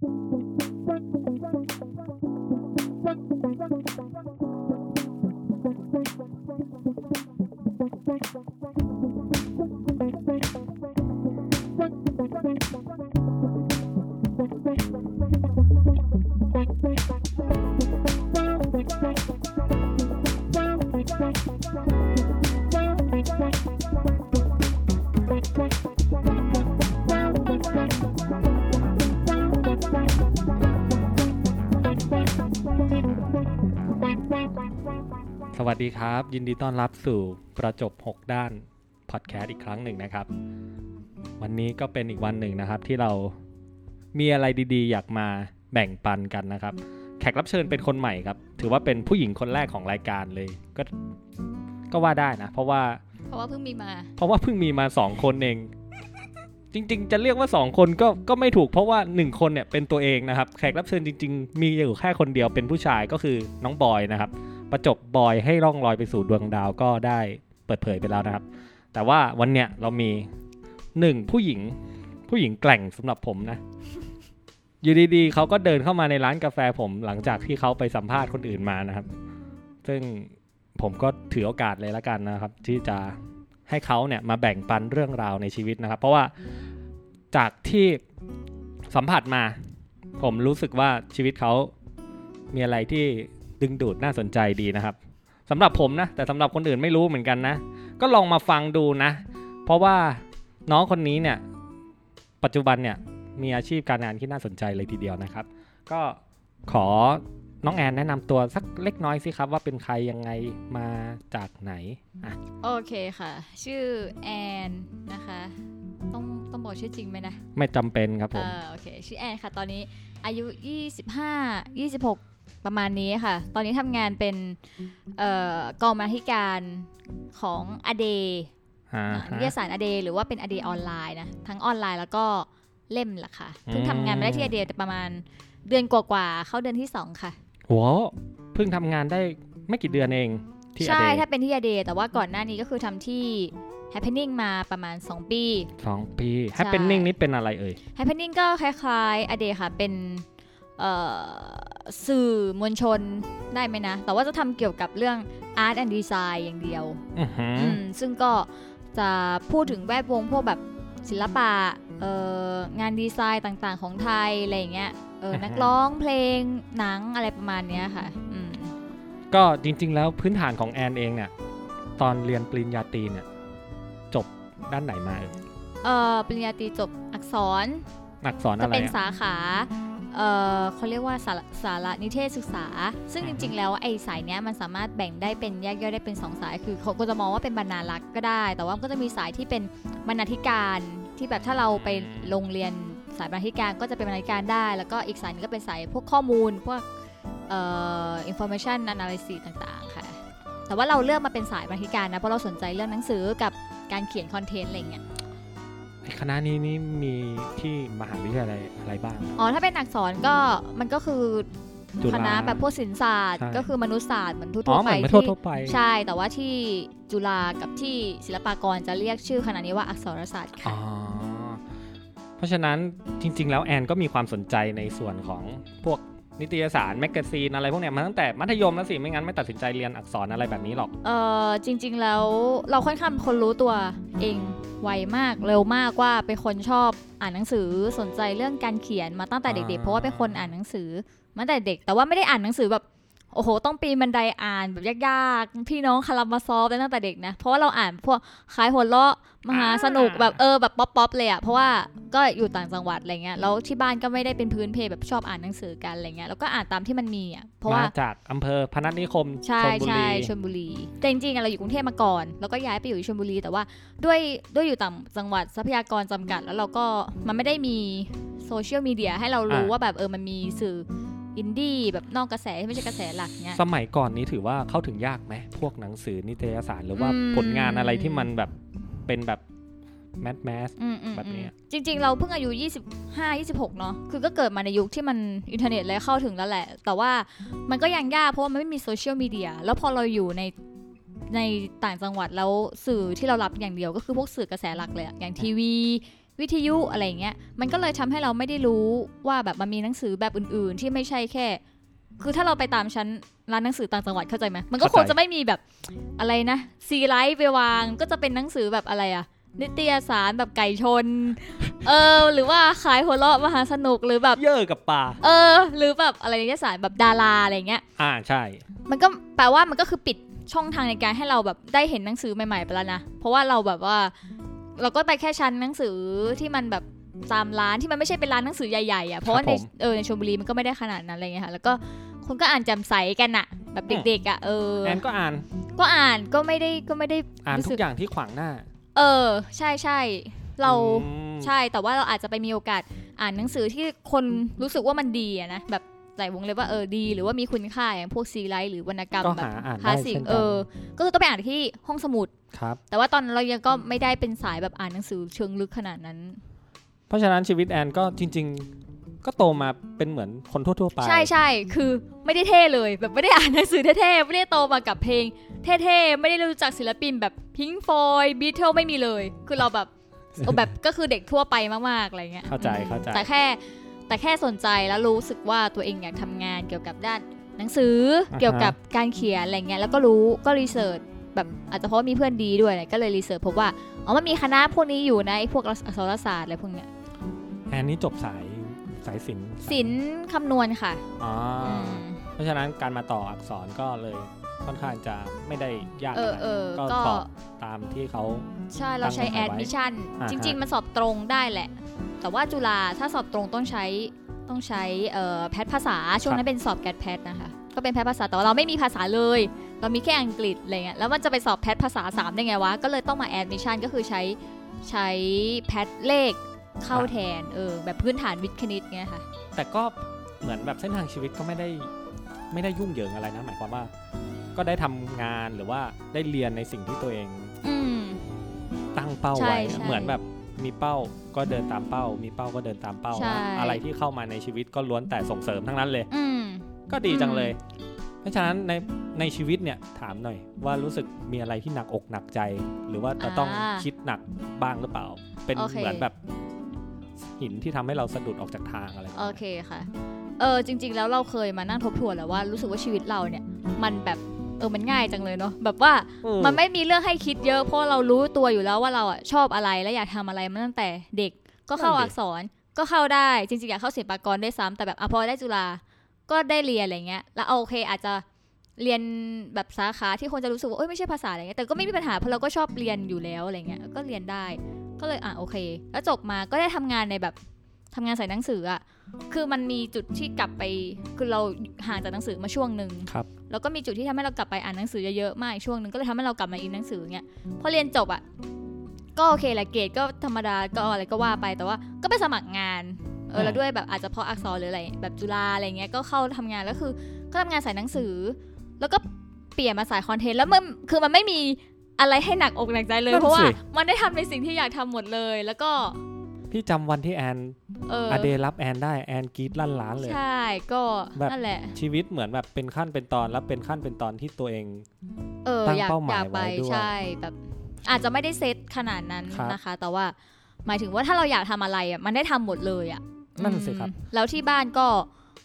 สวั ดีครับ ยินดีต้อนรับสู่ประจบ 6 ด้านพอดแคสต์อีกครั้งหนึ่งนะครับ วันนี้ก็เป็นอีกวันหนึ่งนะครับที่เรามีอะไรดีๆ อยากมาแบ่งปันกันนะครับ แขกรับเชิญเป็นคนใหม่ครับ ถือว่าเป็นผู้หญิงคนแรกของรายการเลย ก็ก็ว่าได้นะ เพราะว่า เพราะว่าเพิ่งมีมา เพราะว่าเพิ่งมีมาสองคนเอง จริง ๆ จะเรียกว่าสองคนก็ก็ไม่ถูกเพราะว่าหนึ่งคนเนี่ยเป็นตัวเองนะครับ แขกรับเชิญจริง ๆ มีอยู่แค่คนเดียวเป็นผู้ชายก็คือน้องบอยนะครับ ประจบบอยให้ร่องรอยไปสู่ดวงดาวก็ได้เปิดเผยไปแล้วนะครับ แต่ว่าวันเนี้ยเรามีหนึ่งผู้หญิงผู้หญิงแกร่งสำหรับผมนะอยู่ดีๆเขาก็เดินเข้ามาในร้านกาแฟผมหลังจากที่เขาไปสัมภาษณ์คนอื่นมานะครับ ซึ่งผมก็ถือโอกาสเลยละกันนะครับ ที่จะให้เขาเนี่ยมาแบ่งปันเรื่องราวในชีวิตนะครับ เพราะว่าจากที่สัมผัสมา ผมรู้สึกว่าชีวิตเขามีอะไรที่ ดึงดูดน่าสนใจดีนะครับสำหรับผมนะ แต่สำหรับคนอื่นไม่รู้เหมือนกันนะ ก็ลองมาฟังดูนะ เพราะว่าน้องคนนี้เนี่ย ปัจจุบันเนี่ยมีอาชีพการงานที่น่าสนใจเลยทีเดียวนะครับ ก็ขอน้องแอนแนะนำตัวสักเล็กน้อยสิครับ ว่าเป็นใครยังไงมาจากไหนอะโอเคค่ะ ชื่อแอนนะคะ ต้องต้องบอกชื่อจริงไหมนะ ไม่จำเป็นครับผม เออโอเค ชื่อแอนค่ะ ตอนนี้อายุ 25 26 ประมาณนี้ค่ะ ตอนนี้ทำงานเป็นเอ่อกองบรรณาธิการของอเดอ่านิฮะตยสารอเดหรือว่าเป็นอเดออนไลน์นะทั้งออนไลน์แล้วก็เล่มละค่ะเพิ่งอืมทำงานมาได้ที่อเดแต่ประมาณเดือนกว่าๆเข้าเดือนที่2ค่ะหัวเพิ่งทำงานได้ไม่กี่เดือนเองที่ใช่อเดถ้าเป็นที่อเดแต่ว่าก่อนหน้านี้ก็คือทำที่ Happening มาประมาณ 2 ปีสองปีแฮปเป็นนิ่งนี่เป็นอะไรเอ่ย Happening ก็คล้ายๆอเดค่ะเป็นเอ่อ สื่อมวลชนได้ไหมนะ แต่ว่าจะทำเกี่ยวกับเรื่อง Art and Design อย่างเดียวอือหืออืมซึ่งก็จะพูดถึงแวดวงพวกแบบศิลปะเอ่องานดีไซน์ต่างๆ ของไทย อะไรอย่างเงี้ยเออนักร้องเพลงหนังอะไรประมาณเนี้ยค่ะอืมก็จริงๆแล้วพื้นฐานของแอนเองเนี่ย ตอนเรียนปริญญาตรีเนี่ยจบด้านไหนมาเอ่ยเอ่อปริญญาตรีจบอักษรอักษรจะอะไรเป็นอะสาขา เออเขาเรียกว่าสารสารนิเทศศึกษา ซึ่งจริง ๆ แล้วไอ้สายเนี้ยมันสามารถแบ่งได้เป็นแยกย่อยได้เป็นสองสาย คือเขาก็จะมองว่าเป็นบรรณารักษ์ก็ได้ แต่ว่ามันก็จะมีสายที่เป็นบรรณาธิการที่แบบถ้าเราไปโรงเรียนสายบรรณาธิการก็จะเป็นบรรณาธิการได้ แล้วก็อีกสายหนึงก็เป็นสายพวกข้อมูลพวกเอ่อ information analysis ต่างๆ ค่ะ แต่ว่าเราเลือกมาเป็นสายบรรณาธิการนะ เพราะเราสนใจเรื่องหนังสือกับการเขียนคอนเทนต์อะไรอย่างเงี้ยไอ้ คณะนี้นี่มีที่มหาวิทยาลัยอะไรบ้าง อ๋อ ถ้าเป็นอักษรก็มันก็คือจุฬาคณะแบบพวกศิลปศาสตร์ใช่ก็คือมนุษยศาสตร์เหมือนทั่อ๋อวๆเหไปมือนที่ทั่วๆไป ใช่แต่ว่าที่จุฬากับที่ศิลปากรจะเรียกชื่อคณะนี้ว่าอักษรศาสตร์อ๋ค่ะอเพราะฉะนั้นจริง ๆ แล้วแอนก็มีความสนใจในส่วนของพวก นิตยสารแมกกาซีนอะไรพวกเนี้ยมาตั้งแต่มัธยมแล้วสิไม่งั้นไม่ตัดสินใจเรียนอักษรอะไรแบบนี้หรอก เออจริง ๆ แล้วเราค่อนข้างเป็นคนรู้ตัวเองไวมากเร็วมากว่าเป็นคนชอบอ่านหนังสือสนใจเรื่องการเขียนมาตั้งแต่เด็กอ่าๆเพราะว่าเป็นคนอ่านหนังสือมาตั้งแต่เด็ก แต่ว่าไม่ได้อ่านหนังสือแบบ โอ้โห ต้องปีนบันไดอ่านแบบยากๆ พี่น้องคารามาซอฟได้ตั้งแต่เด็กนะ เพราะว่าเราอ่านพวกคล้ายหัวเราะมหาสนุกแบบเออแบบป๊อปๆเลยอะเพราะว่าก็อยู่ต่างจังหวัดอะไรเงี้ย แล้วที่บ้านก็ไม่ได้เป็นพื้นเพแบบชอบอ่านหนังสือกันอะไรเงี้ย แล้วก็อ่านตามที่มันมีอะเพราะว่ามาจากอำเภอพนัสนิคมใช่ชลบุใช่รีชลบุรี แต่จริงๆอะเราอยู่กรุงเทพมาก่อน แล้วก็ย้ายไปอยู่ชลบุรี แต่ว่าด้วยด้วยอยู่ต่างจังหวัดทรัพยากรจำกัด แล้วเราก็มันไม่ได้มีโซเชียลมีเดียให้เรารู้ว่าแบบเออมันมีสื่อ อินดี้แบบนอกกระแสที่ไม่ใช่กระแสหลักเนี้ยสมัยก่อนนี้ถือว่าเข้าถึงยากไหมพวกหนังสือนิตยสารหรือว่าอืมผลงานอะไรที่มันแบบเป็นแบบแมสแมสอืมอืมแบบเนี้อืยมจริง ๆ เราเพิ่งอายุ 25 26 เนาะคือก็เกิดมาในยุคที่มันอินเทอร์เน็ตเลยเข้าถึงแล้วแหละ แต่ว่ามันก็ยังยากเพราะว่ามันไม่มีโซเชียลมีเดียแล้วพอเราอยู่ในในต่างจังหวัดแล้วสื่อที่เรารับอย่างเดียวก็คือพวกสื่อกระแสหลักเลยอะอย่างทีวี วิทยุอะไรอย่างเงี้ย มันก็เลยทำให้เราไม่ได้รู้ว่าแบบมันมีหนังสือแบบอื่น ๆ ที่ไม่ใช่แค่ คือถ้าเราไปตามชั้นร้านหนังสือต่างจังหวัดเข้าใจไหมมันก็คงจะไม่มีแบบอะไรนะซีไลท์ไปวางก็จะเป็นหนังสือแบบอะไรอะนิตยสารแบบไก่ชน เออ หรือว่าขายหัวเราะมหาสนุกหรือแบบเยอะกับป่า เออ หรือแบบอะไรนิตยสารแบบดาราอะไรเงี้ย อ่าใช่ มันก็แปลว่ามันก็คือปิดช่องทางในการให้เราแบบได้เห็นหนังสือใหม่ๆไปแล้วนะ เพราะว่าเราแบบว่า เราก็ไปแค่ชั้นหนังสือที่มันแบบตามร้านที่มันไม่ใช่เป็นร้านหนังสือใหญ่ๆอะเพราะว่าในเออในชลบุรีมันก็ไม่ได้ขนาดนั้นอะไรเงี้ยค่ะ แล้วก็คนก็อ่านแจ่มใสกันอะแบบเด็กๆอะเออแอนก็อ่าน ก็อ่านก็ไม่ได้ก็ไม่ได้อ่านรู้ทุสึกกอย่างที่ขวางหน้า เออ ใช่ใช่เราอืมใช่แต่ว่าเราอาจจะไปมีโอกาสอ่านหนังสือที่คนรู้สึกว่ามันดีอะนะแบบ ใส่วงเล็บว่าเออดีหรือว่ามีคุณค่าอย่างพวกซีไรต์หรือวรรณกรรมก็แบบหาอ่านคลาได้สสิกเช่นเอกันอก็คือต้องไปอ่านที่ห้องสมุดครับแต่ว่าตอนนั้นเรายังก็ไม่ได้เป็นสายแบบอ่านหนังสือเชิงลึกขนาดนั้น เพราะฉะนั้นชีวิตแอนก็จริง ๆ ก็โตมาเป็นเหมือนคนทั่วๆไป ใช่ใช่คือไม่ได้เท่เลยแบบไม่ได้อ่านหนังสือเท่ๆไม่ได้โตมากับเพลงเท่ๆไม่ได้รู้จักศิลปินแบบพิงฟอยบีเทิลไม่มีเลย คือเราแบบเออแบบก็คือเด็กทั่วไปมากๆอะไรเงี้ยเข้าใจอืมเข้าใจแต่แค่ แต่แค่สนใจแล้วรู้สึกว่าตัวเองอยากทำงานเกี่ยวกับด้านหนังสือเกี่ยวกับการเขียนอะไรเงี้ยแล้วก็รู้ก็ research แบบอาจจะเพราะว่ามีเพื่อนดีด้วยก็เลย research พบว่าอ๋อมันมีคณะพวกนี้อยู่นะไอ้พวกอักษรศาสตร์อะไรพวกเนี้ยแอนนี่จบสายสายศิลป์ศิลป์คำนวณค่ะอ๋ออืมเพราะฉะนั้นการมาต่ออักษรก็เลยค่อนข้างจะไม่ได้ยากเออะไรเออก็ก็สอบตามที่เขาใช่เราใช้ตั้งแอไว้ดมิชชั่นอ่าฮะจริง ๆ มันสอบตรงได้แหละ แต่ว่าจุฬาถ้าสอบตรงต้องใช้ต้องใช้เอ่อ PAT ภาษาช่วงนั้นเป็นสอบ GAT PAT นะคะก็เป็น PAT ภาษาแต่ว่าเราไม่มีภาษาเลย เรามีแค่อังกฤษอะไรเงี้ยแล้วมันจะไปสอบ PAT ภาษา 3 ได้ไงวะ ก็เลยต้องมาแอดมิชชั่นก็คือใช้ใช้ PAT เลขเข้าแทนเออแบบพื้นฐานวิทย์คณิตเงี้ยค่ะ แต่ก็เหมือนแบบเส้นทางชีวิตก็ไม่ได้ไม่ได้ยุ่งเหยิงอะไรนะ หมายความว่า ก็ได้ทำงานหรือว่าได้เรียนในสิ่งที่ตัวเองอืมตั้งเป้าใช่ไว้ใช่เหมือนแบบ มีเป้าก็เดินตามเป้า มีเป้าก็เดินตามเป้า ใช่ อะไรที่เข้ามาในชีวิตก็ล้วนแต่ส่งเสริมทั้งนั้นเลย อืม ก็ดีจังอืมเลย เพราะฉะนั้นในในชีวิตเนี่ยถามหน่อย ว่ารู้สึกมีอะไรที่หนักอกหนักใจ หรือว่าจะต้องคิดหนักบ้างหรือเปล่า เป็นเหมือนแบบหินที่ทำให้เราสะดุดออกจากทางอะไรแบบโอนี้เคค่ะ เออจริง ๆ แล้วเราเคยมานั่งทบทวนแล้วว่ารู้สึกว่าชีวิตเราเนี่ย มันแบบ เออมันง่ายจังเลยเนาะแบบว่าเออมันไม่มีเรื่องให้คิดเยอะเพราะเรารู้ตัวอยู่แล้วว่าเราอะชอบอะไรและอยากทำอะไรมาตั้งแต่เด็กก็เข้านั่นดิอักษรก็เข้าได้จริงๆอยากเข้าศิลปากรได้วยซ้ำแต่แบบอะพอได้จุฬาก็ได้เรียนอะไรเงี้ย แล้วโอเคอาจจะเรียนแบบสาขาที่คนจะรู้สึกว่าเอ้ยไม่ใช่ภาษาอะไรเงี้ยแต่ก็ไม่มีปัญหาเพราะเราก็ชอบเรียนอยู่แล้วอะไรเงี้ยก็เรียนได้ ก็เลยอะโอเค แล้วจบมาก็ได้ทำงานในแบบทำงานใส่หนังสืออะ คือมันมีจุดที่กลับไปคือเราห่างจากหนังสือมาช่วงหนึ่งครับแล้วก็มีจุดที่ทำให้เรากลับไปอ่านหนังสือเยอะๆมากอีกช่วงหนึ่งก็เลยทำให้เรากลับมาอินหนังสือเงี้ยพอเรียนจบอะก็โอเคแหละเกรดก็ธรรมดาก็อะไรก็ว่าไปแต่ว่าก็ไปสมัครงานเออแล้วด้วยแบบอาจจะเพราะอักษรหรืออะไรแบบจุฬาอะไรเงี้ยก็เข้าทำงานแล้วคือก็ทำงานสายหนังสือ แล้วก็เปลี่ยนมาสายคอนเทนต์แล้วมันคือมันไม่มีอะไรให้หนักอกหนักใจเลยนั่นเพราะว่าสิมันได้ทำในสิ่งที่อยากทำหมดเลย แล้วก็ พี่จำวันที่แอนเอออเดรับแอนได้แอนกรีดลั่นล้านเลย ใช่ก็แบบนั่นแหละ ชีวิตเหมือนแบบเป็นขั้นเป็นตอนแล้วเป็นขั้นเป็นตอนที่ตัวเองเออตั้งอยากเป้าหมายอยากไปไว้ด้วยใช่แบบอาจจะไม่ได้เซตขนาดนั้นครับนะคะ แต่ว่าหมายถึงว่าถ้าเราอยากทำอะไรอะมันได้ทำหมดเลยอะนั่นสิครับอืมแล้วที่บ้านก็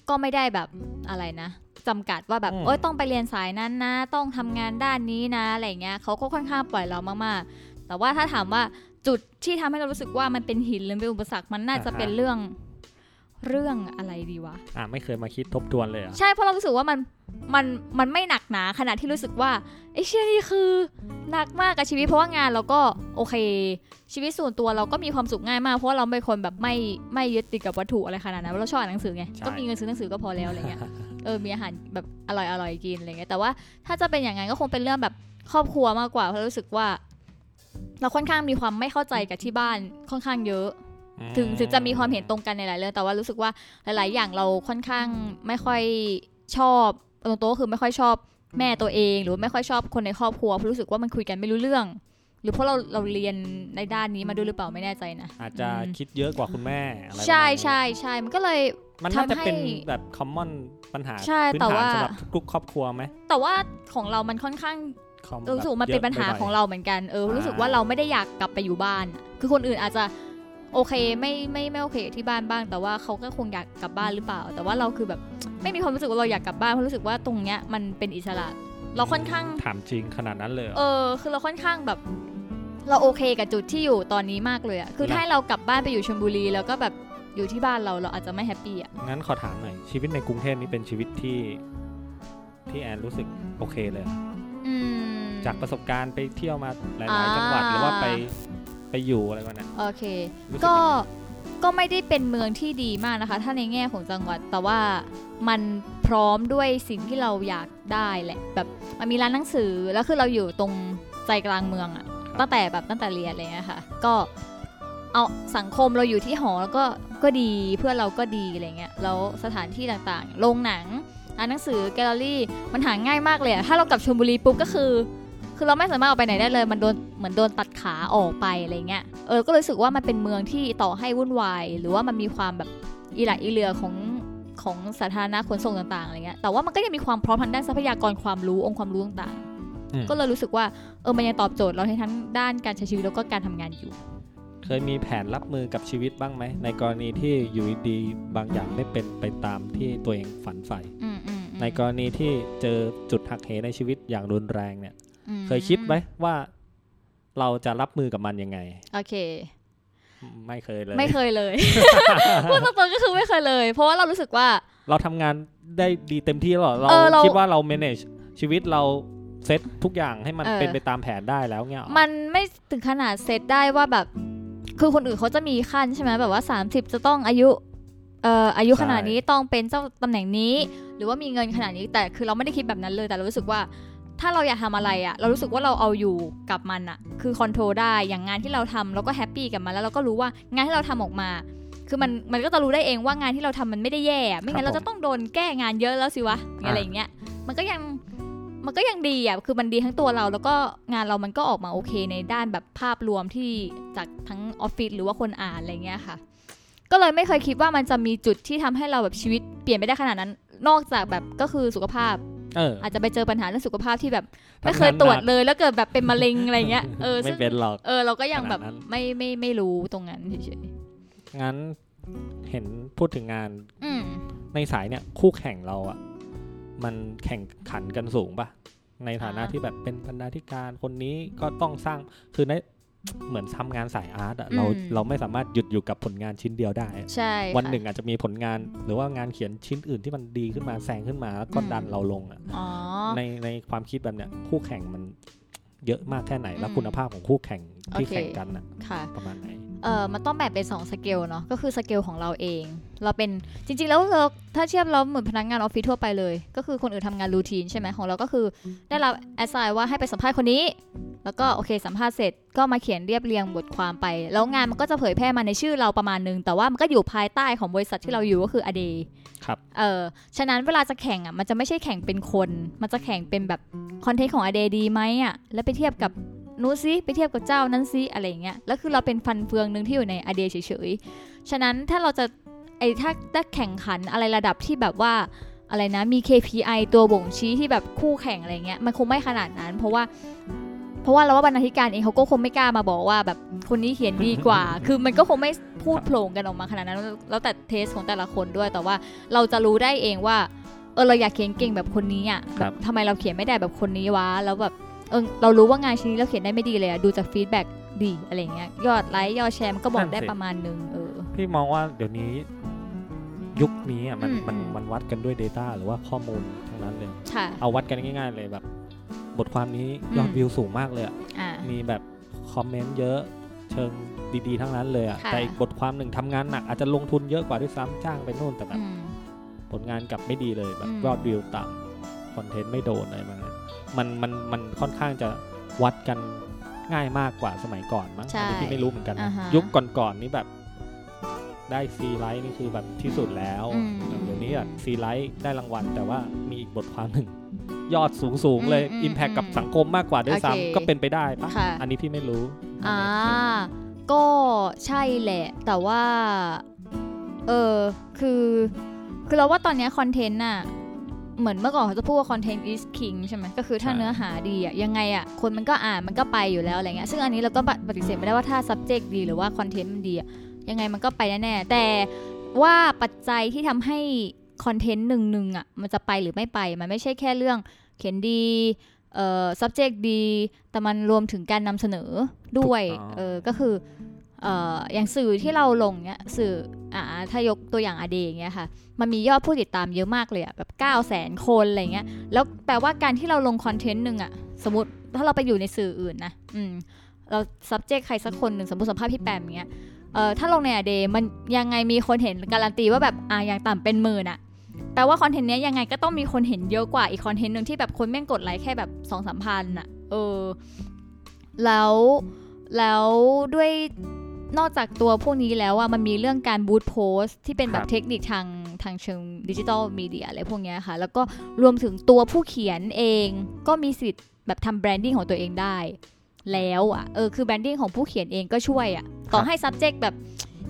ก็ไม่ได้แบบอะไรนะจำกัดว่าแบบอืมโอ๊ยต้องไปเรียนสายนั้นนะ ต้องทำงานด้านนี้นะอะไรเงี้ยเขาก็ค่อนข้างปล่อยเรามากๆ แต่ว่าถ้าถามว่า จุดที่ทำให้เรารู้สึกว่ามันเป็นหินหรือเป็นอุปสรรคมันน่าจะเป็นเรื่องเรื่องอะไรดีวะ อ่าไม่เคยมาคิดทบทวนเลยเหรอะใช่เพราะเรารู้สึกว่ามันมันมันไม่หนักหนาขนาดที่รู้สึกว่าไอ้เชี่ยนี่คือหนักมากกับชีวิตเพราะว่างานเราก็โอเค ชีวิตส่วนตัวเราก็มีความสุขง่ายมากเพราะว่าเราเป็นคนแบบไม่ไม่ยึดติดกับวัตถุอะไรขนาดนั้นเราชอบอ่านหนังสือไงก็มีเงินซื้อหนังสือก็พอแล้วอะไรเงี้ยเออมีอาหารแบบอร่อยอร่อยกินอะไรเงี้ยแต่ว่าถ้าจะเป็นอย่างนั้นก็คงเป็นเรื่องแบบครอบครัวมากกว่าเพราะรู้สึกว่า เราค่อนข้างมีความไม่เข้าใจกับที่บ้านค่อนข้างเยอะ ถึงถึงจะมีความเห็นตรงกันในหลายเรื่องแต่ว่ารู้สึกว่าหลาย ๆ อย่างเราค่อนข้างไม่ค่อยชอบตรงตัวก็คือไม่ค่อยชอบแม่ตัวเอง หรือว่าไม่ค่อยชอบคนในครอบครัวเพราะรู้สึกว่ามันคุยกันไม่รู้เรื่อง หรือเพราะเราเราเรียนในด้านนี้มาด้วยหรือเปล่าไม่แน่ใจนะอาจจะอืมคิดเยอะกว่าคุณแม่อะไรใช่ประมาณนี้ใช่ใช่มันก็เลยมันน่าจะทำให้เป็นแบบคอมมอนปัญหาใช่พื้นแต่ฐานว่าสำหรับทุกครอบครัวไหมแต่ว่าของเรามันค่อนข้างคอม รู้สึกว่ามันแบบเป็นปัญหาเยะไปของเราเหมือนกันเอออ่ารู้รู้สึกว่าเราไม่ได้อยากกลับไปอยู่บ้าน คือคนอื่นอาจจะโอเคไม่ไม่ไม่โอเคกับที่บ้านบ้าง แต่ว่าเขาก็คงอยากกลับบ้านหรือเปล่า แต่ว่าเราคือแบบไม่มีความรู้สึกว่าเราอยากกลับบ้านเพราะรู้สึกว่าตรงเนี้ยมันเป็นอิสระ เราค่อนข้างถามจริงขนาดนั้นเลยเหรอเออ คือเราค่อนข้างแบบเราโอเคกับจุดที่อยู่ตอนนี้มากเลยอะคือนะถ้าให้เรากลับบ้านไปอยู่ชลบุรีแล้วก็แบบอยู่ที่บ้านเราเราอาจจะไม่แฮปปี้อะงั้นขอถามหน่อยชีวิตในกรุงเทพนี่เป็นชีวิตที่ที่แอนรู้สึกโอเคเลยเหรออืม จากประสบการณ์ไปเที่ยวมาหลายอ่าๆจังหวัดหรือว่าไปไปอยู่อะไรกันนะโอเครู้สึก็ยังไงก็ไม่ได้เป็นเมืองที่ดีมากนะคะ ถ้าในแง่ของจังหวัด แต่ว่ามันพร้อมด้วยสิ่งที่เราอยากได้แหละแบบมันมีร้านหนังสือแล้วคือเราอยู่ตรงใจกลางเมืองอะตั้งแต่แบบตั้งแต่เรียนอะไรเลยนะคะก็เอาสังคมเราอยู่ที่หอแล้วก็ก็ดีเพื่อนเราก็ดีอะไรเงี้ยแล้วสถานที่ต่างๆโรงหนังร้านหนังสือแกลเลอรี่มันหาง่ายมากเลยอะถ้าเรากลับชลบุรีปุ๊บก็คือ คือเราไม่สามารถออกไปไหนได้เลย มันโดนเหมือนโดนตัดขาออกไปอะไรเงี้ย เออ ก็รู้สึกว่ามันเป็นเมืองที่ต่อให้วุ่นวาย หรือว่ามันมีความแบบอีหละอีเหลือของของสาธารณะขนส่งต่างๆอะไรเงี้ย แต่ว่ามันก็ยังมีความพร้อมทางด้านทรัพยากรความรู้องค์ความรู้ต่างอืมๆก็เลยรู้สึกว่าเออ มันยังตอบโจทย์เราในทั้งด้านการใช้ชีวิตแล้วก็การทำงานอยู่ เคยมีแผนรับมือกับชีวิตบ้างไหม ในกรณีที่อยู่ดีๆบางอย่างไม่เป็นไปตามที่ตัวเองฝันใฝ่อืมอืมอืมในกรณีที่เจอจุดหักเหในชีวิตอย่างรุนแรงเนี่ยอืม เคยคิดไหมว่าเราจะรับมือกับมันยังไง โอเค ไม่เคยเลย ไม่เคยเลยพูดตรงๆก็คือไม่เคยเลย เพราะว่าเรารู้สึกว่า เราทำงานได้ดีเต็มที่แล้วเหรอเราเออเราคิดว่าเรา manage ชีวิตเราเซตทุกอย่างให้มันเออเป็นไปตามแผนได้แล้วเนี่ยเหรอมันไม่ถึงขนาดเซตได้ว่าแบบ คือคนอื่นเขาจะมีขั้นใช่ไหมแบบว่า 30 จะต้องอายุเอ่ออายุขนาดนี้ต้องเป็นเจ้าตำแหน่งนี้ หรือว่ามีเงินขนาดนี้แต่คือเราไม่ได้คิดแบบนั้นเลยแต่เรารู้สึกว่า ถ้าเราอยากทำอะไรอะเรารู้สึกว่าเราเอาอยู่กับมันอะคือ control ได้อย่างงานที่เราทำเราก็ happy กับมันแล้วเราก็รู้ว่างานที่เราทำออกมา คือมันมันก็จะรู้ได้เองว่างานที่เราทำมันไม่ได้แย่อะไม่งั้นเราจะต้องโดนแก้งานเยอะแล้วสิวะอะไรอย่างเงี้ยมันก็ยังมันก็ยังดีอะ คือมันดีทั้งตัวเราแล้วก็งานเรามันก็ออกมาโอเคในด้านแบบภาพรวมที่จากทั้งออฟฟิศหรือว่าคนอ่านอะไรเงี้ยค่ะ ก็เลยไม่เคยคิดว่ามันจะมีจุดที่ทำให้เราแบบชีวิตเปลี่ยนไปได้ขนาดนั้น นอกจากแบบก็คือสุขภาพเอออาจจะไปเจอปัญหาเรื่องสุขภาพที่แบบทำงานไม่เคยตรวจหนักเลยแล้วเกิดแบบเป็นมะเร็งอะไรเงี้ยเออไม่ซึ่งเป็นหรอกเออเราก็ยังแบบขนาดนั้นไม่ไม่ไม่รู้ตรงนั้นเฉยงั้นเห็นพูดถึงงานๆอืมในสายเนี่ยคู่แข่งเราอะมันแข่งขันกันสูงปะในฐานะอ่าที่แบบเป็นบรรณาธิการคนนี้ก็ต้องสร้างคือใน เหมือนทำงานสายอาร์ตอะเราเราไม่สามารถหยุดอยู่กับผลงานชิ้นเดียวได้ ใช่ วันค่ะหนึ่งอาจจะมีผลงานหรือว่างานเขียนชิ้นอื่นที่มันดีขึ้นมาแซงขึ้นมาแล้วก็อืมดันเราลงอะอ๋อในในความคิดแบบเนี้ยคู่แข่งมันเยอะมากแค่ไหนแล้วอืมคุณภาพของคู่แข่งที่โอเคแข่งกันอะค่ะประมาณไหน เออมันต้องแบ่งเป็น2สเกลเนาะก็คือสเกลของเราเอง เราเป็นจริง ๆ แล้วเราถ้าเทียบเราเหมือนพนักงานออฟฟิศทั่วไปเลย ก็คือคนอื่นทำงานรูทีนใช่ไหมของเราก็คือ ได้รับแอสไซน์ว่าให้ไปสัมภาษณ์คนนี้ แล้วก็โอเคสัมภาษณ์เสร็จก็มาเขียนเรียบเรียงบทความไป แล้วงานมันก็จะเผยแพร่มาในชื่อเราประมาณนึง แต่ว่ามันก็อยู่ภายใต้ของบริษัทที่เราอยู่ก็คืออเดครับเออฉะนั้นเวลาจะแข่งอะมันจะไม่ใช่แข่งเป็นคน มันจะแข่งเป็นแบบคอนเทนต์ของอเดดีไหมอะแล้วไปเทียบกับ นู้นซิไปเทียบกับเจ้านั้นซิอะไรอย่างเงี้ยแล้วคือเราเป็นฟันเฟืองหนึ่งที่อยู่ในอเดเฉยๆฉะนั้นถ้าเราจะไอ้ถ้าถ้าแข่งขันอะไรระดับที่แบบว่าอะไรนะมี KPI ตัวบ่งชี้ที่แบบคู่แข่งอะไรเงี้ยมันคงไม่ขนาดนั้น เพราะว่า เพราะว่าเราว่าบรรณาธิการเองเขาก็คงไม่กล้ามาบอกว่าแบบคนนี้เขียนดีกว่า คือมันก็คงไม่พูดโผล่กันออกมาขนาดนั้น แล้วแต่เทสของแต่ละคนด้วยแต่ว่าเราจะรู้ได้เองว่าเออเราอยากเขียนเก่งแบบคนนี้อะครับแบบทำไมเราเขียนไม่ได้แบบคนนี้วะแล้วแบบ เออเรารู้ว่างานชิ้นนี้เราเขียนได้ไม่ดีเลยอะดูจาก feedback ดีอะไรเงี้ยยอดไลค์ยอดแชร์มันก็บอกได้ประมาณนึงเออพี่มองว่าเดี๋ยวนี้ยุคนี้อะมันอืมมันอืมมันวัดกันด้วย data หรือว่าข้อมูลทั้งนั้นเลยค่ะเอาวัดกันง่าย ๆ เลยแบบ บทความนี้ยอดอืมวิวสูงมากเลยอะอ่ามีแบบคอมเมนต์เยอะเชิงดีๆ ทั้งนั้นเลยอะค่ะแต่อีกบทความหนึ่งทำงานหนักอาจจะลงทุนเยอะกว่าด้วยซ้ำจ้างไปนู่นแต่แบบอืมผลงานกลับไม่ดีเลยแบบอืมยอดวิวต่ำคอนเทนต์ไม่โดนอะไรประมาณนั้น มันมันมันค่อนข้างจะวัดกันง่ายมากกว่าสมัยก่อนมั้งใช่อันนี้พี่ไม่รู้เหมือนกันนะอ่าฮะยุคก่อนๆนี่แบบได้ซีไรต์นี่คือแบบที่สุดแล้วอืมเดี๋ยวนี้อะซีไรต์ได้รางวัล แต่ว่ามีอีกบทความหนึ่ง ยอดสูงสูงๆเลยอืมอืม impact กับอืมสังคมมากกว่าด้วยโอเคซ้ำก็เป็นไปได้ปะค่ะอันนี้พี่ไม่รู้อ่าก็ใช่แหละ แต่ว่า เออคือ คือเราว่าตอนเนี้คอนเทนต์น่ะ เหมือนเมื่อก่อนเขาจะพูดว่า content is king ใช่ไหมก็คือถ้าใช่เนื้อหาดีอะยังไงอะคนมันก็อ่านมันก็ไปอยู่แล้วอะไรเงี้ยซึ่งอันนี้เราก็ปฏิเสธไม่ได้ว่าถ้า subject ดีหรือว่า content มันดีอะยังไงมันก็ไปแน่ๆแต่ว่าปัจจัยที่ทำให้คอนเทนต์หนึ่งๆอะมันจะไปหรือไม่ไปมันไม่ใช่แค่เรื่องเขียนดีเอ่อ subject ดี แต่มันรวมถึงการนำเสนอด้วยถูกต้องเออก็คือ เอ่ออย่างสื่อที่เราลงเนี้ยสื่ออ่าถ้ายกตัวอย่างอเดอย่างเงี้ยค่ะ มันมียอดผู้ติดตามเยอะมากเลยอะแบบ9 0 0 0 0 คนอะไรเงี้ยแล้วแปลว่าการที่เราลงคอนเทนต์หนึ่งอะสมมติถ้าเราไปอยู่ในสื่ออื่นนะอืมเรา subject ใครสักคนหนึ่งสมมติสัมภาษณ์พี่แปมเงี้ยเอ่อถ้าลงในอเดมันยังไงมีคนเห็นการันตีว่าแบบอ่าอย่างต่ำเป็นหมื่นอะแปลว่าคอนเทนต์เนี้ยยังไงก็ต้องมีคนเห็นเยอะกว่าอีกคอนเทนต์หนึ่งที่แบบคนแม่งกดไลค์แค่แบบสองสามพันอะเออแล้วแล้วด้วย นอกจากตัวพวกนี้แล้วอะมันมีเรื่องการ boost post ที่เป็นแบครับเทคนิคทางทางเชิง digital media อะไรพวกเนี้ยค่ะ แล้วก็รวมถึงตัวผู้เขียนเองก็มีสิทธิ์แบบทำ branding ของตัวเองได้ แล้วอะเออคือ branding ของผู้เขียนเองก็ช่วยอะต่อให้ subject แบบ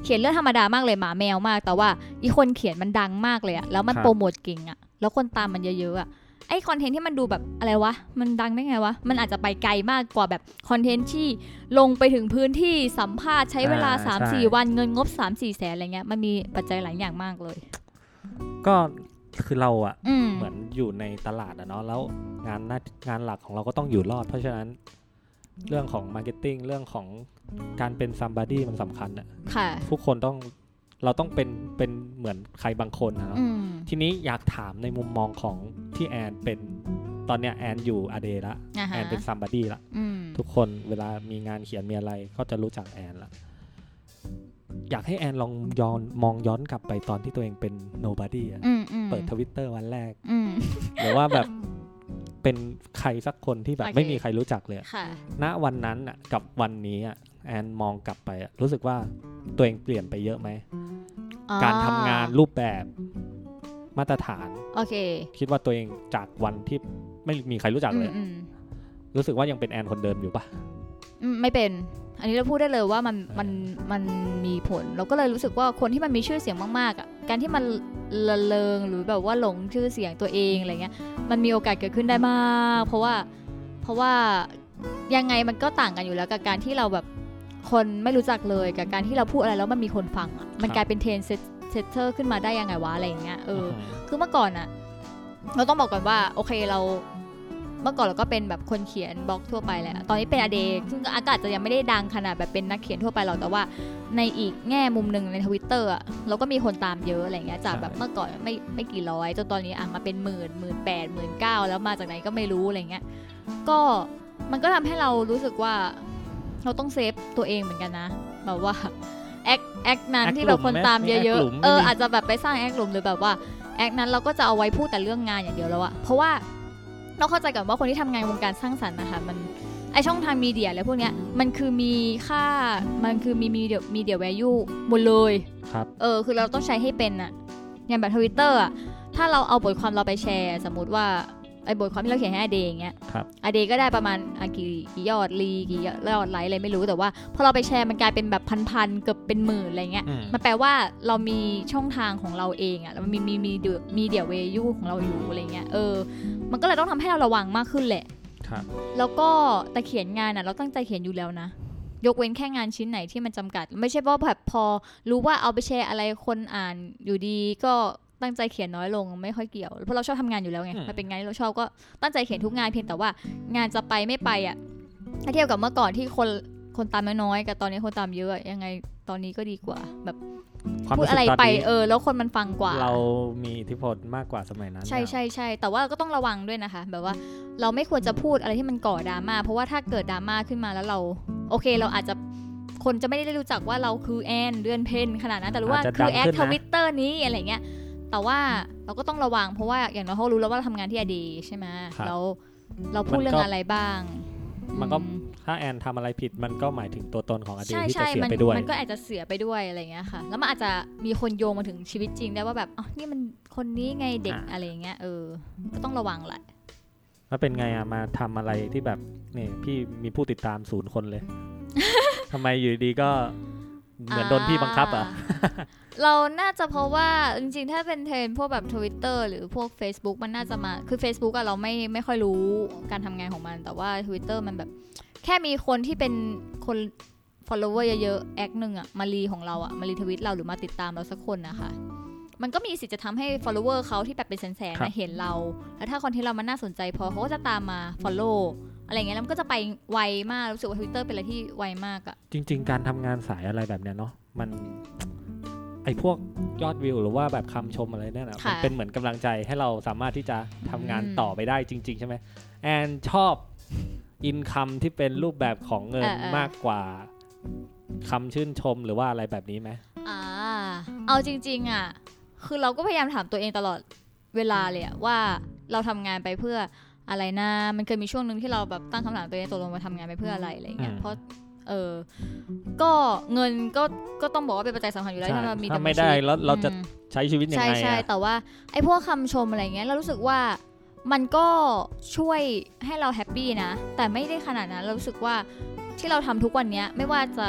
เขียนเรื่องธรรมดามากเลยหมาแมวมาก แต่ว่าอีคนเขียนมันดังมากเลยอะแล้วมันครับโปรโมทเก่งอะแล้วคนตามมันเยอะๆอะ ไอคอนเทนต์ที่มันดูแบบอะไรวะ มันดังได้ไงวะ มันอาจจะไปไกลมากกว่าแบบคอนเทนต์ที่ลงไปถึงพื้นที่สัมภาษณ์ใช้เวลาอ่า3ใช่4วันเงินงบ 3 4 แสนอะไรเงี้ย มันมีปัจจัยหลายอย่างมากเลย ก็คือเราอะอืมเหมือนอยู่ในตลาดอะเนาะแล้วงานหน้างานหลักของเราก็ต้องอยู่รอด เพราะฉะนั้นเรื่องของ marketing เรื่องของการเป็นซัมบ o ดี้มันสำคัญอะค่ะทุกคนต้อง เราต้องเป็นเป็นเหมือนใครบางคนนะเนาะอืมทีนี้อยากถามในมุมมองของที่แอนเป็นตอนเนี้ยแอนอยู่อเดละอ่าแอฮะนเป็นซัมบ o ดี้ละอืมทุกคนเวลามีงานเขียนมีอะไรก็จะรู้จักแอนละอยากให้แอนลองย้อนมองย้อนกลับไปตอนที่ตัวเองเป็น nobody อะอืมอืมเปิดทวิตเตอร์วันแรกอืมหรือว่าแบบเป็นใครสักคนที่แบบโอเคไม่มีใครรู้จักเลยอะค่ะณวันนั้นอะกับวันนี้อะ แอนมองกลับไปอะรู้สึกว่าตัวเองเปลี่ยนไปเยอะไหม การทำงานรูปแบบมาตรฐาน โอเค คิดว่าตัวเองจากวันที่ไม่มีใครรู้จักอืเลมยอืมรู้สึกว่ายังเป็นแอนคนเดิมอยู่ปะอืมไม่เป็น อันนี้เราพูดได้เลยว่ามันมันมันมีผล เราก็เลยรู้สึกว่าคนที่มันมีชื่อเสียงมากๆอะ การที่มันละเลงหรือแบบว่าหลงชื่อเสียงตัวเองอะไรเงี้ย มันมีโอกาสเกิดขึ้นได้มาก เพราะว่าเพราะว่ายังไงมันก็ต่างกันอยู่แล้วกับการที่เราแบบ คนไม่รู้จักเลยกับการที่เราพูดอะไรแล้วมันมีคนฟังอะมันกลายเป็น trendsetter ขึ้นมาได้ยังไงวะอะไรอย่างเงี้ยเออคือเมื่อก่อนอะเราต้องบอกก่อนว่าโอเคเราเมื่อก่อนเราก็เป็นแบบคนเขียนบล็อกทั่วไปแหละ ตอนนี้เป็น a day ซึ่งก็อาจจะยังไม่ได้ดังขนาดแบบเป็นนักเขียนทั่วไปหรอก แต่ว่าในอีกแง่มุมหนึ่งในทวิตเตอร์อะเราก็มีคนตามเยอะอะไรเงี้ย จากแบบเมื่อก่อนไม่ไม่กี่ร้อย จนตอนนี้อะมาเป็นหมื่นหมื่นแปดหมื่นเก้าแล้วมาจากไหนก็ไม่รู้อะไรเงี้ย ก็มันก็ทำให้เรารู้สึกว่า เราต้อง save ตัวเองเหมือนกันนะแบบว่าแอคแอคนั้นแอคที่แบบคนตามเยอะมีแอคหลุมไหมแอคหลุมๆเออไม่มีอาจจะแบบไปสร้างแอคหลุมหรือแบบว่าแอคนั้นเราก็จะเอาไว้พูดแต่เรื่องงานอย่างเดียวแล้วอะเพราะว่าเราเข้าใจก่อนว่าคนที่ทำงานวงการสร้างสรรค์นะคะมันไอช่องทาง media อะไรพวกเนี้ยมันคือมีค่ามันคือมี media media value หมดเลยครับเออคือเราต้องใช้ให้เป็นอะอย่างแบบทวิตเตอร์อะถ้าเราเอาบทความเราไปแชร์ สมมุติว่า ไอบทความที่เราเขียนให้ a day อย่างเงี้ยครับ a day ก็ได้ประมาณอะกี่กี่ยอดรีกี่ยอดไลค์อะไรไม่รู้แต่ว่าพอเราไปแชร์มันกลายเป็นแบบพันๆเกือบเป็นหมื่นอะไรเงี้ยอืมมันแปลว่าเรามีช่องทางของเราเองอะแล้วมันมีมีมี media value ของเราอยู่อะไรเงี้ยเออ มันก็เลยต้องทำให้เราระวังมากขึ้นแหละครับแล้วก็แต่เขียนงานอะเราตั้งใจเขียนอยู่แล้วนะยกเว้นแค่งานชิ้นไหนที่มันจำกัด ไม่ใช่ว่าแบบพอรู้ว่าเอาไปแชร์อะไรคนอ่านอยู่ดีก็ ตั้งใจเขียนน้อยลงไม่ค่อยเกี่ยวเพราะเราชอบทำงานอยู่แล้วไงอืมมันเป็นงานที่เราชอบก็ตั้งใจเขียนทุกงานเพียงแต่ว่างานจะไปไม่ไปอะถ้าเทียบกับเมื่อก่อนที่คนคนตามน้อยๆกับตอนนี้คนตามเยอะอะยังไงตอนนี้ก็ดีกว่า แบบความพูดรู้สึอะกไรตอนไปนี้เออ แล้วคนมันฟังกว่า เรามีอิทธิพลมากกว่าสมัยนั้น ใช่ใช่ใช่แต่ว่าก็ต้องระวังด้วยนะคะ แบบว่าเราไม่ควรจะพูดอะไรที่มันก่อดราม่าเพราะว่าถ้าเกิดดราม่าขึ้นมาแล้วเรา โอเคเราอาจจะคนจะไม่ได้รู้จักว่าเราคือแอนเดือนเพนขนาดนั้นแต่รู้ว่าอาจจะคือแอดังดขึ้นนะทวิตเตอร์นี้อะไรเงี้ย แต่ว่าเราก็ต้องระวังเพราะว่าอย่างน้อยเขารู้แล้วว่าเราทำงานที่อดีใช่ไหมครับแล้วเราพูดมันก็เรื่องอะไรบ้างมันก็ อืถ้าแอนทำอะไรผิดมันก็หมายถึงตัวตนของอดีตใช่ที่จะใช่เสียมันไปด้วย มันก็อาจจะเสียไปด้วยอะไรเงี้ยค่ะ แล้วมันอาจจะมีคนโยงมาถึงชีวิตจริงได้ว่าแบบอ๋อนี่มันคนนี้ไงเด็กอะอะไรเงี้ยเออก็ต้องระวังแหละแล้วเป็นไงอะมาทำอะไรที่แบบนี่พี่มีผู้ติดตามศูนย์คนเลย ทำไมอยู่ดีก็เหมือนโดนพี่บังคับอะ เราน่าจะเพราะว่า จริงๆ ถ้าเป็นเทรนด์พวกแบบ Twitter หรือพวก Facebook มันน่าจะมา คือ Facebook อะเราไม่ไม่ค่อยรู้การทำงานของมัน แต่ว่า Twitter มันแบบ แค่มีคนที่เป็นคน follower เยอะๆ แอคหนึ่งอะมารีของเราอะมารีทวิตเราหรือมาติดตามเราสักคนนะคะมันก็มีสิทธิ์จะทำให้ follower เขาที่แบบเป็นแสนๆครับนะเห็นเรา แล้วถ้าคอนเทนต์เรามันน่าสนใจพอเขาก็จะตามมา follow อะไรเงี้ยแล้วมันก็จะไปไวมาก รู้สึกว่า Twitter เป็นอะไรที่ไวมากอะจริง ๆ การทำงานสายอะไรแบบเนี้ยเนาะมัน ไอพวกยอดวิวหรือว่าแบบคำชมอะไรเนี่ยนะมันเป็นเหมือนกำลังใจให้เราสามารถที่จะทำงานต่อไปได้จริง ๆ ใช่ไหมแอนชอบอินคัมที่เป็นรูปแบบของเงินมากกว่าคำชื่นชมหรือว่าอะไรแบบนี้ไหมอ่าเอาจริง ๆอะคือเราก็พยายามถามตัวเองตลอดเวลาเลยอะว่าเราทำงานไปเพื่ออะไรนะมันเคยมีช่วงหนึ่งที่เราแบบตั้งคำถามตัวเองตกลงมาทำงานไปเพื่ออะไรอะไรเงี้ยอืมเพราะ เออ ก็เงินก็ก็ต้องบอกว่าเป็นปัจจัยสำคัญอยู่แล้วใช่ถ้าเรามีถ้าดำเนินไม่ได้ชีวิตแล้วเราจะอืมใช้ชีวิตยังใช่ไงใช่อะแต่ว่าไอ้พวกคำชมอะไรเงี้ยเรารู้สึกว่ามันก็ช่วยให้เรา happy นะ แต่ไม่ได้ขนาดนั้นเรารู้สึกว่าที่เราทำทุกวันเนี้ยไม่ว่าจะ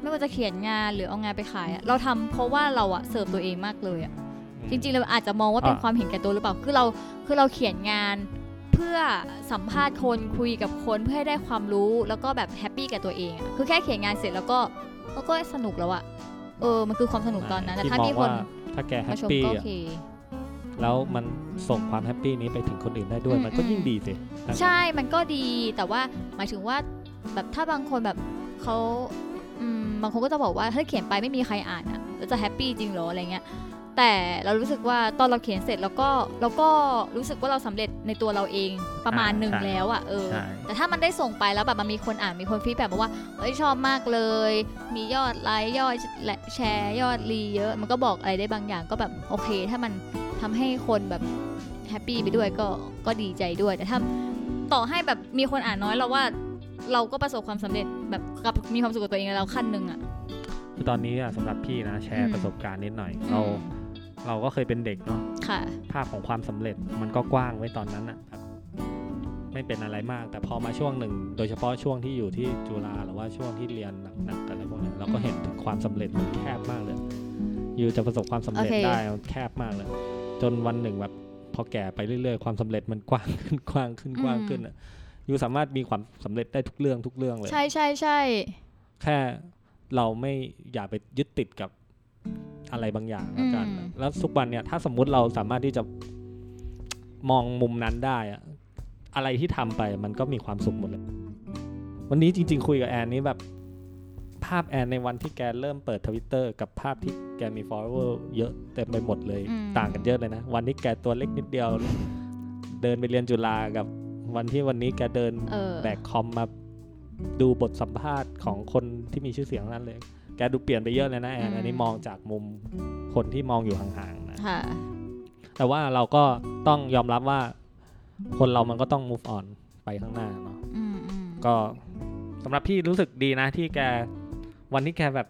ไม่ว่าจะเขียนงานหรือเอางานไปขายอะเราทำเพราะว่าเราอะเสิร์ฟตัวเองมากเลยอะจริงๆเราอาจจะมองว่าเป็นอ่าความเห็นแก่ตัวหรือเปล่าคือเราคือเราเขียนงาน เพื่อสัมภาษณ์คนคุยกับคนเพื่อให้ได้ความรู้แล้วก็แบบ happy กับตัวเองอะคือแค่เขียนงานเสร็จแล้วก็แล้วก็สนุกแล้วอะเออมันคือความสนุกตอนนั้นแต่ที่ถ้ามองมีคนว่าถ้าแก happy ก็โอเคแล้วมันส่งความ happy นี้ไปถึงคนอื่นได้ด้วยอืมมันก็อืมยิ่งดีสิถ้างั้นใช่มันก็ดีแต่ว่าหมายถึงว่าแบบถ้าบางคนแบบเขาอืมบางคนก็จะบอกว่าถ้าเขียนไปไม่มีใครอ่านอะแล้วจะ happy จริงเหรออะไรเงี้ย แต่เรารู้สึกว่าตอนเราเขียนเสร็จแล้วก็เราก็รู้สึกว่าเราสำเร็จในตัวเราเองประมาณหนึ่งแล้วอะเออใช่แต่ถ้ามันได้ส่งไปแล้วแบบมันมีคนอ่านมีคน feedback มาว่าเอ้ยชอบมากเลย มียอดไลค์ยอดและแชร์ยอดรีเยอะ มันก็บอกอะไรได้บางอย่างก็แบบโอเค ถ้ามันทำให้คนแบบแฮปปี้ไปด้วยก็ก็ดีใจด้วย แต่ถ้าต่อให้แบบมีคนอ่านน้อยเราว่า เราก็ประสบความสำเร็จแบบกับมีความสุขกับตัวเองแล้วขั้นหนึ่งอะคือตอนนี้อะสำหรับพี่นะแชร์อืมประสบการณ์นิดหน่อยเราอืม เราก็เคยเป็นเด็กเนาะค่ะ ภาพของความสำเร็จมันก็กว้างไว้ตอนนั้นอะแบบไม่เป็นอะไรมาก แต่พอมาช่วงหนึ่ง โดยเฉพาะช่วงที่อยู่ที่จุฬาหรือว่าช่วงที่เรียนหนักๆอะไรพวกเนี้ยเราก็เห็นถึงความสำเร็จมันแคบมากเลยอยู่จะประสบความสำเร็จโอเคได้มันแคบมากเลย จนวันหนึ่งแบบพอแก่ไปเรื่อยๆ ความสำเร็จมันกว้างขึ้นกว้างขึ้นกว้างขึ้นอะอยู่สามารถมีความสำเร็จได้ทุกเรื่องทุกเรื่องเลย ใช่ใช่ใช่แค่เราไม่อย่าไปยึดติดกับ อะไรบางอย่างแล้วกันนะแล้วทุกวันเนี่ยถ้าสมมุติเราสามารถที่จะมองมุมนั้นได้อะอะไรที่ทำไปมันก็มีความสุขหมดเลย วันนี้จริง ๆ คุยกับแอนนี้แบบภาพแอนในวันที่แกเริ่มเปิดทวิตเตอร์กับภาพที่แกมี follower เยอะเต็มไปหมดเลยอืมต่างกันเยอะเลยนะ วันนี้แกตัวเล็กนิดเดียว เดินไปเรียนจุฬากับวันที่วันนี้แกเดินเออแบกคอมมาดูบทสัมภาษณ์ของคนที่มีชื่อเสียงทั้งนั้นเลย แกดูเปลี่ยนไปเยอะเลยนะแอนอันนี้มองจากมุมคนที่มองอยู่ห่างๆนะค่ะแต่ว่าเราก็ต้องยอมรับว่า คนเรามันก็ต้อง move on ไปข้างหน้าเนาะอืมอืมก็สำหรับพี่รู้สึกดีนะที่แกวันที่แกแบบ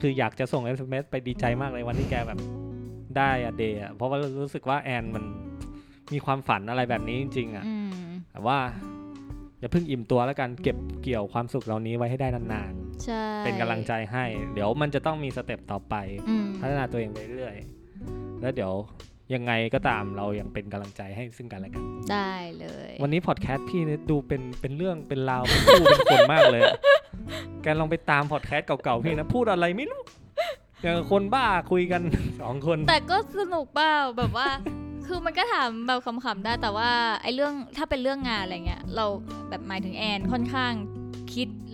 คืออยากจะส่ง SMS ไปดีใจมากเลยวันที่แกแบบได้อะเดย์อะเพราะว่ารู้สึกว่าแอนมันมีความฝันอะไรแบบนี้จริง ๆอะอืมแต่ว่าอย่าเพิ่งอิ่มตัวแล้วกันเก็บเกี่ยวความสุขเหล่านี้ไว้ให้ได้นานใช่ๆ เป็นกำลังใจให้ เดี๋ยวมันจะต้องมีสเต็ปต่อไปอืมพัฒนาตัวเองไปเรื่อยๆแล้วเดี๋ยวยังไงก็ตามเรายังเป็นกำลังใจให้ซึ่งกันและกัน ได้เลย วันนี้พอดแคสต์พี่เนี่ยดูเป็นเป็นเรื่องเป็นราวเป็นผู้เป็นคนมากเลยอะแกลองไปตามพอดแคสต์เก่าๆพี่นะพูดอะไรไม่รู้อย่างกับคนบ้าคุยกันสองคน แต่ก็สนุกเปล่าแบบว่า คือมันก็ถามแบบขำๆได้แต่ว่าไอ้เรื่องถ้าเป็นเรื่องงานอะไรเงี้ย เราแบบหมายถึงแอนค่อนข้างคิด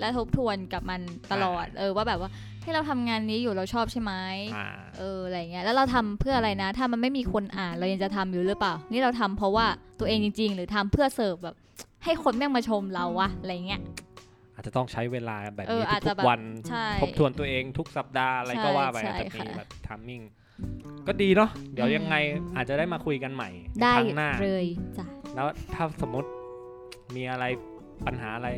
และทบทวนกับมันตลอด เออว่าแบบว่าที่เราทำงานนี้อยู่เราชอบใช่ไหมอ่าเอออะไรเงี้ยแล้วเราทำเพื่ออะไรนะ ถ้ามันไม่มีคนอ่านเรายังจะทำอยู่หรือเปล่า นี่เราทำเพราะว่าตัวเองจริง ๆ หรือทำเพื่อเสิร์ฟแบบ ให้คนแม่งมาชมเราวะอะไรเงี้ยอาจจะต้องใช้เวลาแบบเอนี้ออาจทุจะกแบบๆวันใช่ทบทวนตัวเองทุกสัปดาห์อะไรก็ใช่ว่าไปใช่อาจจะมีค่ะแบบทามมิ่งก็ดีเนาะเดี๋ยวอืมยังไงอาจจะได้มาคุยกันใหม่ได้ครั้งหน้าเลยจ้ะแล้วถ้าสมมติมีอะไรปัญหาอะไร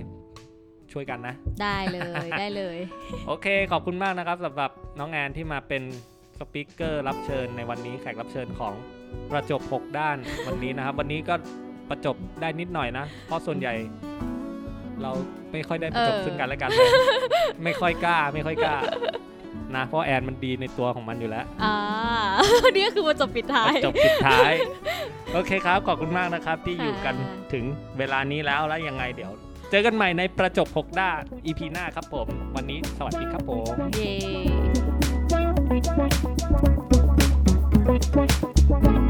ช่วยกันนะ ได้เลยได้เลย โอเคขอบคุณมากนะครับสำหรับน้องแอนที่มาเป็นสปิเกอร์รับเชิญในวันนี้แขกรับเชิญของประจบ 6 ด้านวันนี้นะครับ วันนี้ก็ประจบได้นิดหน่อยนะ เพราะส่วนใหญ่ เราไม่ค่อยได้ประจบเออซึ่งกันและกันเลยไม่ค่อยกล้า ไม่ค่อยกล้านะเพราะแอนมันดีในตัวของมันอยู่แล้ว อ่านี่ก็คือมาจบปิดท้าย จบปิดท้าย โอเคครับ ขอบคุณมากนะครับ ที่ค่ะอยู่กันถึงเวลานี้แล้วแล้วยังไงเดี๋ยว เจอกันใหม่ในประจบหกด้าน EP หน้าครับผม วันนี้สวัสดีครับผมเย้